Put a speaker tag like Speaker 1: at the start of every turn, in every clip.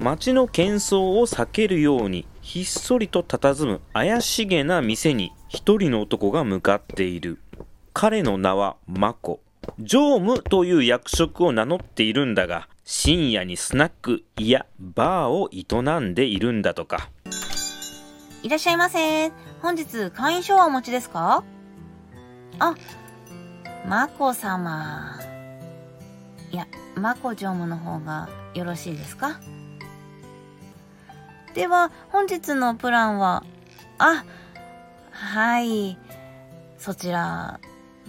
Speaker 1: 街の喧騒を避けるようにひっそりと佇む怪しげな店に一人の男が向かっている。彼の名はマコ。常務という役職を名乗っているんだが、深夜にスナック、いや、バーを営んでいるんだとか。
Speaker 2: いらっしゃいませ。本日会員証はお持ちですか？あ、マコ様。いや、マコ常務の方がよろしいですか？では、本日のプランは、あ、はい。そちら、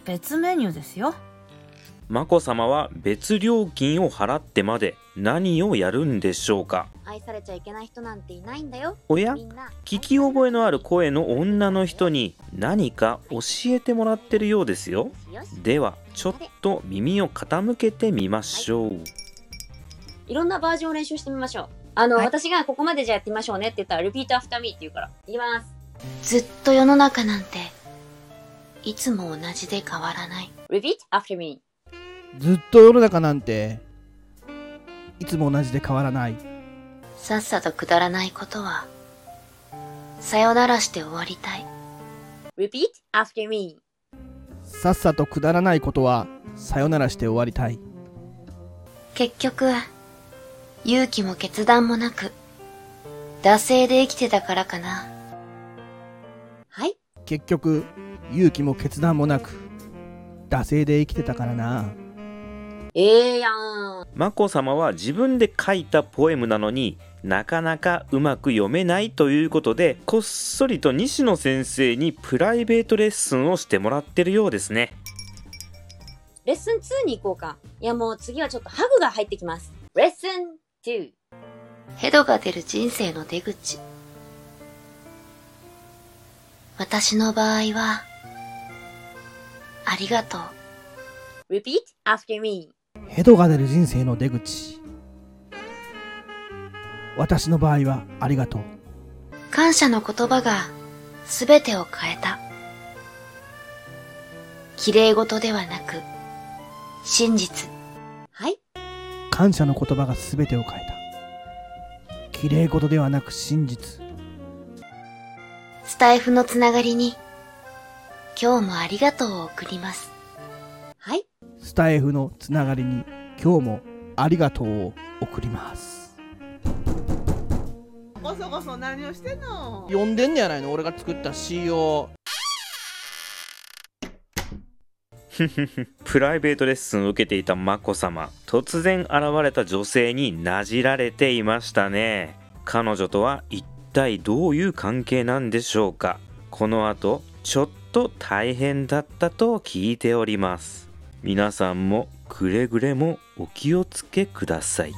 Speaker 2: 別メニューですよ。
Speaker 1: マコ様は別料金を払ってまで何をやるんでしょうか？
Speaker 3: 愛されちゃいけない人なんていないんだよ。
Speaker 1: おや？聞き覚えのある声の女の人に何か教えてもらってるようですよ。ではちょっと耳を傾けてみましょう。
Speaker 3: いろんなバージョンを練習してみましょうあの、
Speaker 2: はい
Speaker 3: 私がここまでじゃあやってみましょうねって言ったら repeat after me って言うからいきます
Speaker 4: ずっと世の中なんて、いつも同じで変わらない。
Speaker 3: repeat after me
Speaker 5: ずっと世の中なんて、いつも同じで変わらない。
Speaker 4: さっさとくだらないことは、さよならして終わりたい。
Speaker 3: repeat after me
Speaker 5: さっさとくだらないことは、さよならして終わりたい。
Speaker 4: 結局、勇気も決断もなく、惰性で生きてたからかな。
Speaker 3: はい。
Speaker 5: 結局、勇気も決断もなく、惰性で生きてたからな。
Speaker 3: ええやん。
Speaker 1: マコ様は自分で書いたポエムなのになかなかうまく読めないということでこっそりと西野先生にプライベートレッスンをしてもらってるようですね。
Speaker 3: レッスン2に行こうか。いやもう次はちょっとハグが入ってきます。レッスン2
Speaker 4: ヘドが出る人生の出口。私の場合は、ありがとう。
Speaker 3: repeat after me
Speaker 5: ヘドが出る人生の出口。私の場合は、ありがとう。
Speaker 4: 感謝の言葉が全てを変えた。綺麗事ではなく、真実。
Speaker 3: はい
Speaker 5: 感謝の言葉が全てを変えた。綺麗事ではなく真実。
Speaker 4: スタイフのつながりに、今日もありがとうを送ります。
Speaker 3: はい
Speaker 5: スタイフのつながりに、今日もありがとうを送ります。
Speaker 6: ごそごそ何をしてんの？
Speaker 5: 読んでんねやないの？俺が作った詩を。
Speaker 1: プライベートレッスンを受けていた眞子さま突然現れた女性になじられていましたね。彼女とは一体どういう関係なんでしょうか。この後ちょっと大変だったと聞いております。皆さんもくれぐれもお気をつけください。